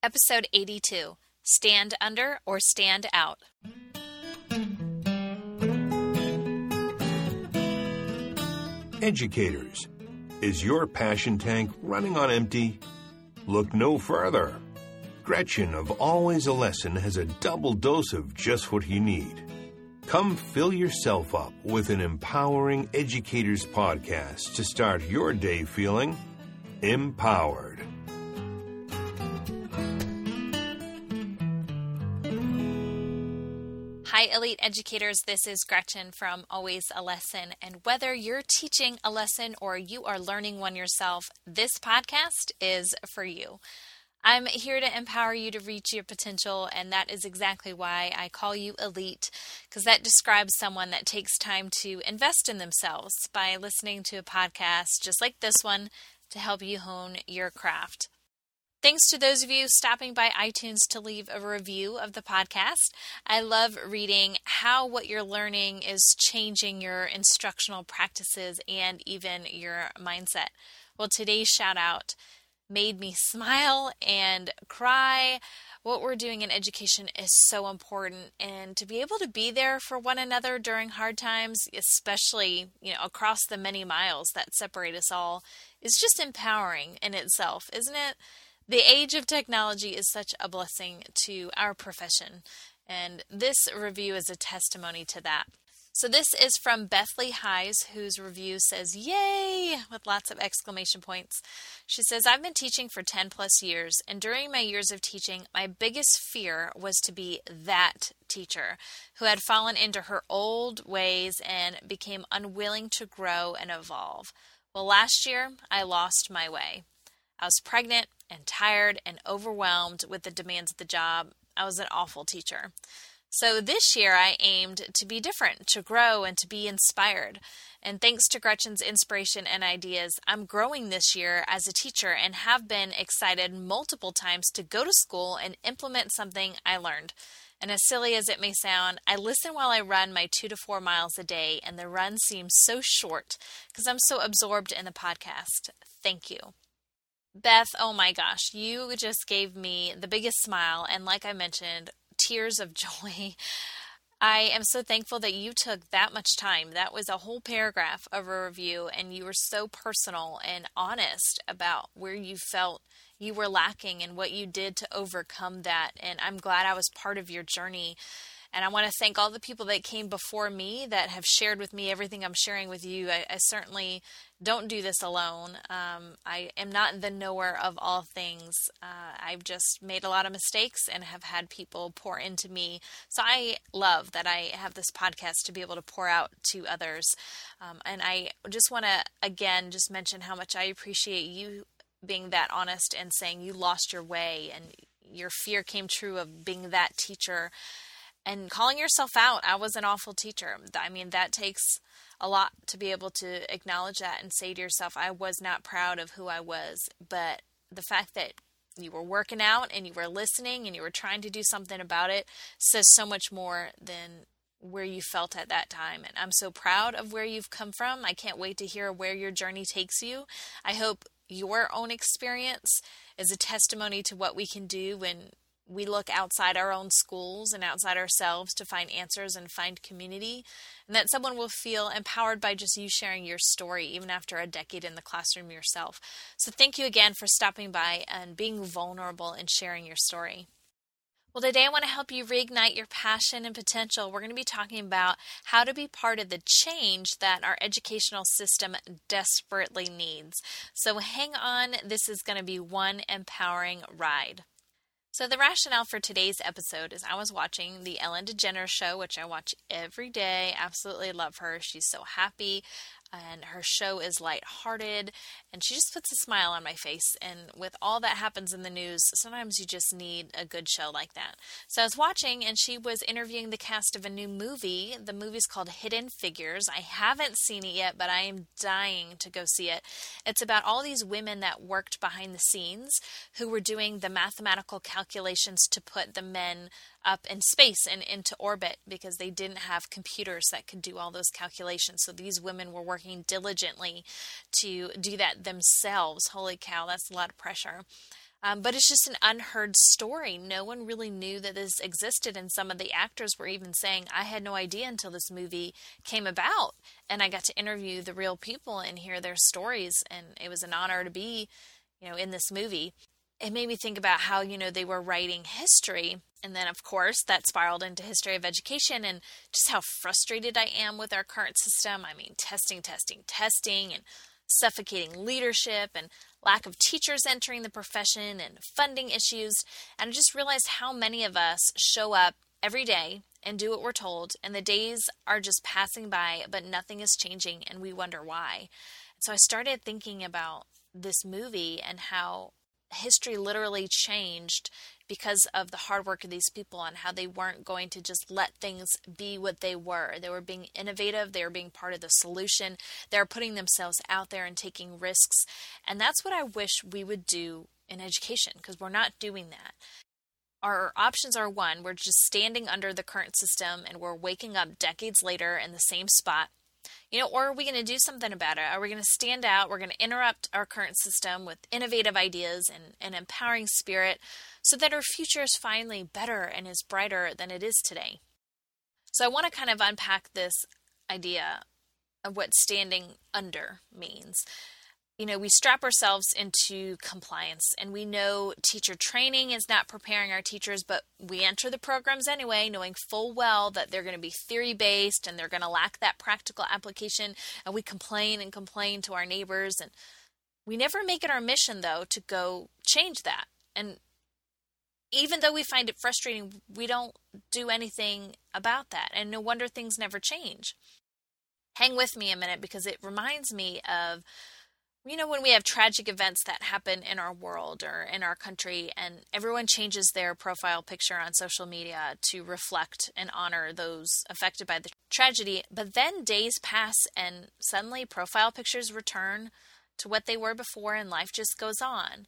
Episode 82 Stand Under or Stand Out. Educators, is your passion tank running on empty? Look no further. Gretchen of Always a Lesson has a double dose of just what you need. Come fill yourself up with an empowering educators podcast to start your day feeling empowered. Hi, elite educators. This is Gretchen from Always a Lesson. And whether you're teaching a lesson or you are learning one yourself, this podcast is for you. I'm here to empower you to reach your potential, and that is exactly why I call you elite, because that describes someone that takes time to invest in themselves by listening to a podcast just like this one to help you hone your craft. Thanks to those of you stopping by iTunes to leave a review of the podcast. I love reading how what you're learning is changing your instructional practices and even your mindset. Well, today's shout out made me smile and cry. What we're doing in education is so important and to be able to be there for one another during hard times, especially, you know, across the many miles that separate us all, is just empowering in itself, isn't it? The age of technology is such a blessing to our profession, and this review is a testimony to that. So, this is from Bethley Highs, whose review says, Yay! with lots of exclamation points. She says, I've been teaching for 10 plus years, and during my years of teaching, my biggest fear was to be that teacher who had fallen into her old ways and became unwilling to grow and evolve. Well, last year, I lost my way. I was pregnant and tired and overwhelmed with the demands of the job. I was an awful teacher. So this year I aimed to be different, to grow, and to be inspired. And thanks to Gretchen's inspiration and ideas, I'm growing this year as a teacher and have been excited multiple times to go to school and implement something I learned. And as silly as it may sound, I listen while I run my two to four miles a day, and the run seems so short because I'm so absorbed in the podcast. Thank you. Beth, oh my gosh, you just gave me the biggest smile. And like I mentioned, tears of joy. I am so thankful that you took that much time. That was a whole paragraph of a review, and you were so personal and honest about where you felt you were lacking and what you did to overcome that. And I'm glad I was part of your journey and I want to thank all the people that came before me that have shared with me everything I'm sharing with you. I, I certainly don't do this alone. Um, I am not the knower of all things. Uh, I've just made a lot of mistakes and have had people pour into me. So I love that I have this podcast to be able to pour out to others. Um, and I just want to, again, just mention how much I appreciate you being that honest and saying you lost your way and your fear came true of being that teacher and calling yourself out. I was an awful teacher. I mean, that takes a lot to be able to acknowledge that and say to yourself, I was not proud of who I was. But the fact that you were working out and you were listening and you were trying to do something about it says so much more than where you felt at that time. And I'm so proud of where you've come from. I can't wait to hear where your journey takes you. I hope your own experience is a testimony to what we can do when we look outside our own schools and outside ourselves to find answers and find community, and that someone will feel empowered by just you sharing your story, even after a decade in the classroom yourself. So, thank you again for stopping by and being vulnerable and sharing your story. Well, today I want to help you reignite your passion and potential. We're going to be talking about how to be part of the change that our educational system desperately needs. So, hang on, this is going to be one empowering ride. So, the rationale for today's episode is I was watching the Ellen DeGeneres show, which I watch every day. Absolutely love her. She's so happy and her show is lighthearted and she just puts a smile on my face and with all that happens in the news sometimes you just need a good show like that. So i was watching and she was interviewing the cast of a new movie. The movie's called hidden figures. I haven't seen it yet but i am dying to go see it. It's about all these women that worked behind the scenes who were doing the mathematical calculations to put the men up in space and into orbit because they didn't have computers that could do all those calculations. So these women were working diligently to do that themselves. Holy cow, that's a lot of pressure. Um, but it's just an unheard story. No one really knew that this existed, and some of the actors were even saying, I had no idea until this movie came about. And I got to interview the real people and hear their stories, and it was an honor to be, you know, in this movie. It made me think about how, you know, they were writing history. And then, of course, that spiraled into history of education and just how frustrated I am with our current system. I mean, testing, testing, testing, and suffocating leadership and lack of teachers entering the profession and funding issues. And I just realized how many of us show up every day and do what we're told, and the days are just passing by, but nothing is changing, and we wonder why. So I started thinking about this movie and how history literally changed because of the hard work of these people and how they weren't going to just let things be what they were. They were being innovative, they were being part of the solution, they were putting themselves out there and taking risks. And that's what I wish we would do in education because we're not doing that. Our options are one, we're just standing under the current system and we're waking up decades later in the same spot you know, or are we going to do something about it? Are we going to stand out? We're going to interrupt our current system with innovative ideas and an empowering spirit so that our future is finally better and is brighter than it is today. So I want to kind of unpack this idea of what standing under means you know, we strap ourselves into compliance and we know teacher training is not preparing our teachers, but we enter the programs anyway, knowing full well that they're going to be theory based and they're going to lack that practical application. And we complain and complain to our neighbors. And we never make it our mission, though, to go change that. And even though we find it frustrating, we don't do anything about that. And no wonder things never change. Hang with me a minute because it reminds me of you know, when we have tragic events that happen in our world or in our country, and everyone changes their profile picture on social media to reflect and honor those affected by the tragedy, but then days pass and suddenly profile pictures return to what they were before, and life just goes on.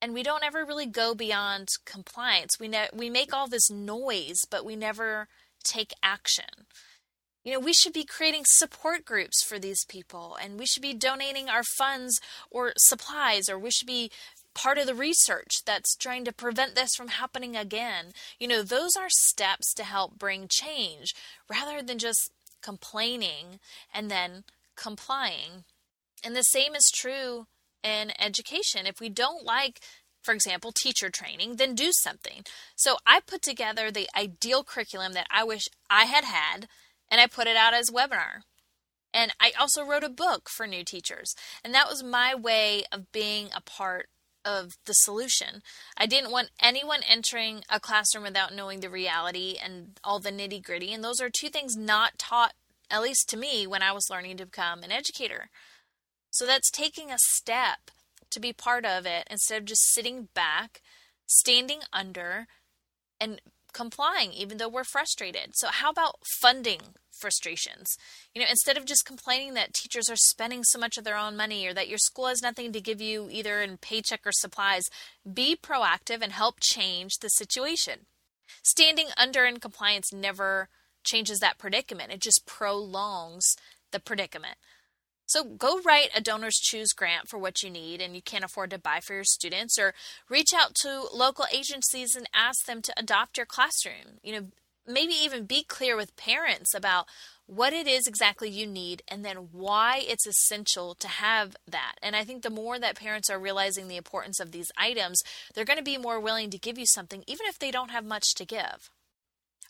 And we don't ever really go beyond compliance. We ne- we make all this noise, but we never take action. You know, we should be creating support groups for these people, and we should be donating our funds or supplies, or we should be part of the research that's trying to prevent this from happening again. You know, those are steps to help bring change rather than just complaining and then complying. And the same is true in education. If we don't like for example, teacher training, then do something. So I put together the ideal curriculum that I wish I had had and I put it out as webinar. And I also wrote a book for new teachers. And that was my way of being a part of the solution. I didn't want anyone entering a classroom without knowing the reality and all the nitty gritty. And those are two things not taught, at least to me, when I was learning to become an educator. So that's taking a step to be part of it instead of just sitting back, standing under, and complying even though we're frustrated. So how about funding frustrations? You know, instead of just complaining that teachers are spending so much of their own money or that your school has nothing to give you either in paycheck or supplies, be proactive and help change the situation. Standing under in compliance never changes that predicament. It just prolongs the predicament. So go write a donors choose grant for what you need and you can't afford to buy for your students or reach out to local agencies and ask them to adopt your classroom. You know, maybe even be clear with parents about what it is exactly you need and then why it's essential to have that. And I think the more that parents are realizing the importance of these items, they're going to be more willing to give you something even if they don't have much to give.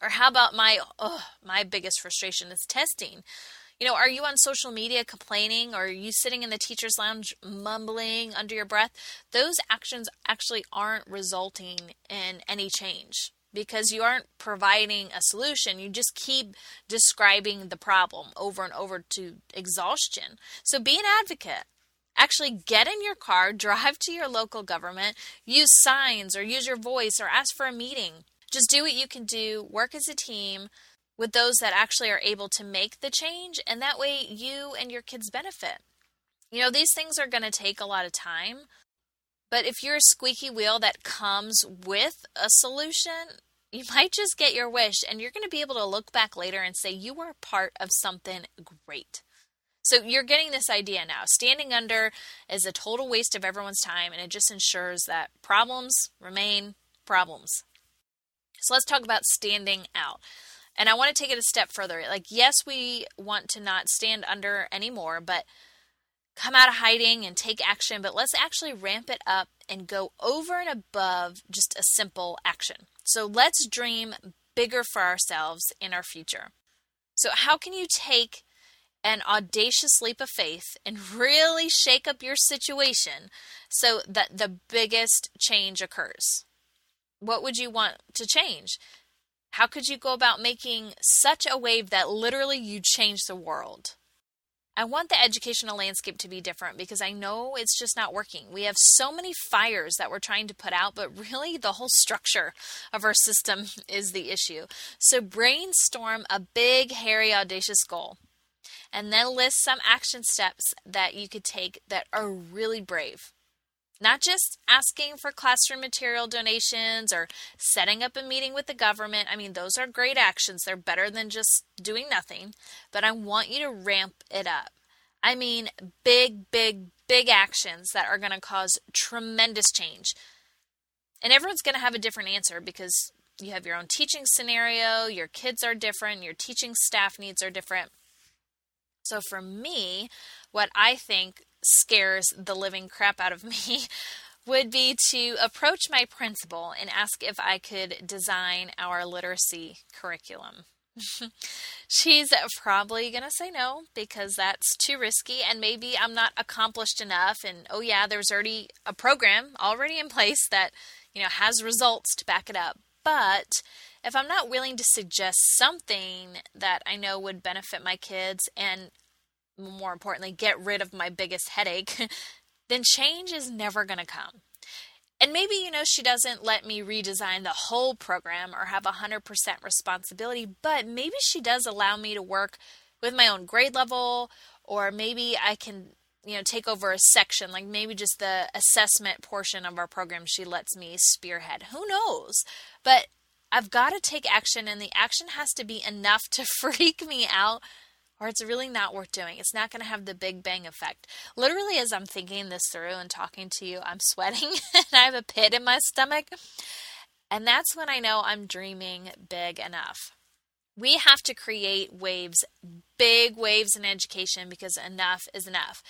Or how about my oh, my biggest frustration is testing. You know, are you on social media complaining or are you sitting in the teacher's lounge mumbling under your breath? Those actions actually aren't resulting in any change because you aren't providing a solution. You just keep describing the problem over and over to exhaustion. So be an advocate. Actually, get in your car, drive to your local government, use signs or use your voice or ask for a meeting. Just do what you can do, work as a team, with those that actually are able to make the change, and that way you and your kids benefit. You know, these things are going to take a lot of time, but if you're a squeaky wheel that comes with a solution, you might just get your wish, and you're going to be able to look back later and say you were part of something great. So you're getting this idea now. Standing under is a total waste of everyone's time and it just ensures that problems remain problems. So let's talk about standing out. And I want to take it a step further. Like, yes, we want to not stand under anymore, but come out of hiding and take action. But let's actually ramp it up and go over and above just a simple action. So let's dream bigger for ourselves in our future. So, how can you take an audacious leap of faith and really shake up your situation so that the biggest change occurs? What would you want to change? How could you go about making such a wave that literally you change the world? I want the educational landscape to be different because I know it's just not working. We have so many fires that we're trying to put out, but really the whole structure of our system is the issue. So brainstorm a big, hairy, audacious goal and then list some action steps that you could take that are really brave. Not just asking for classroom material donations or setting up a meeting with the government. I mean, those are great actions. They're better than just doing nothing. But I want you to ramp it up. I mean, big, big, big actions that are going to cause tremendous change. And everyone's going to have a different answer because you have your own teaching scenario, your kids are different, your teaching staff needs are different. So for me, what I think scares the living crap out of me would be to approach my principal and ask if I could design our literacy curriculum. She's probably going to say no because that's too risky and maybe I'm not accomplished enough and oh yeah, there's already a program already in place that, you know, has results to back it up. But if I'm not willing to suggest something that I know would benefit my kids and more importantly, get rid of my biggest headache, then change is never going to come. And maybe, you know, she doesn't let me redesign the whole program or have 100% responsibility, but maybe she does allow me to work with my own grade level, or maybe I can, you know, take over a section, like maybe just the assessment portion of our program she lets me spearhead. Who knows? But I've got to take action, and the action has to be enough to freak me out or it's really not worth doing. It's not going to have the big bang effect. Literally, as I'm thinking this through and talking to you, I'm sweating and I have a pit in my stomach. And that's when I know I'm dreaming big enough. We have to create waves, big waves in education because enough is enough.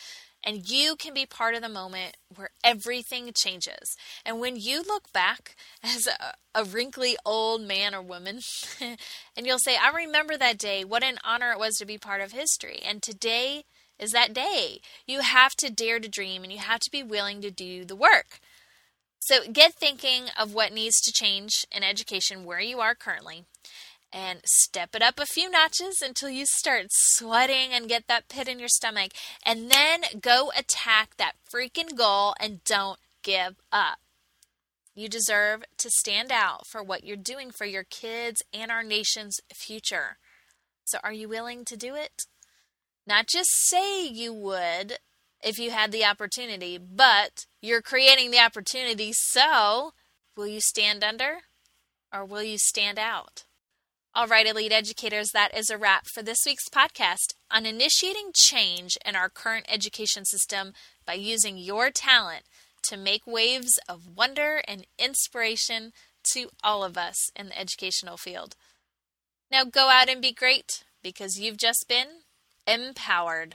And you can be part of the moment where everything changes. And when you look back as a, a wrinkly old man or woman, and you'll say, I remember that day, what an honor it was to be part of history. And today is that day. You have to dare to dream and you have to be willing to do the work. So get thinking of what needs to change in education where you are currently and step it up a few notches until you start sweating and get that pit in your stomach. And then go attack that freaking goal and don't give up. You deserve to stand out for what you're doing for your kids and our nation's future. So, are you willing to do it? Not just say you would if you had the opportunity, but you're creating the opportunity. So, will you stand under or will you stand out? All right, elite educators, that is a wrap for this week's podcast on initiating change in our current education system by using your talent to make waves of wonder and inspiration to all of us in the educational field. Now go out and be great because you've just been empowered.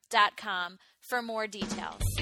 for more details.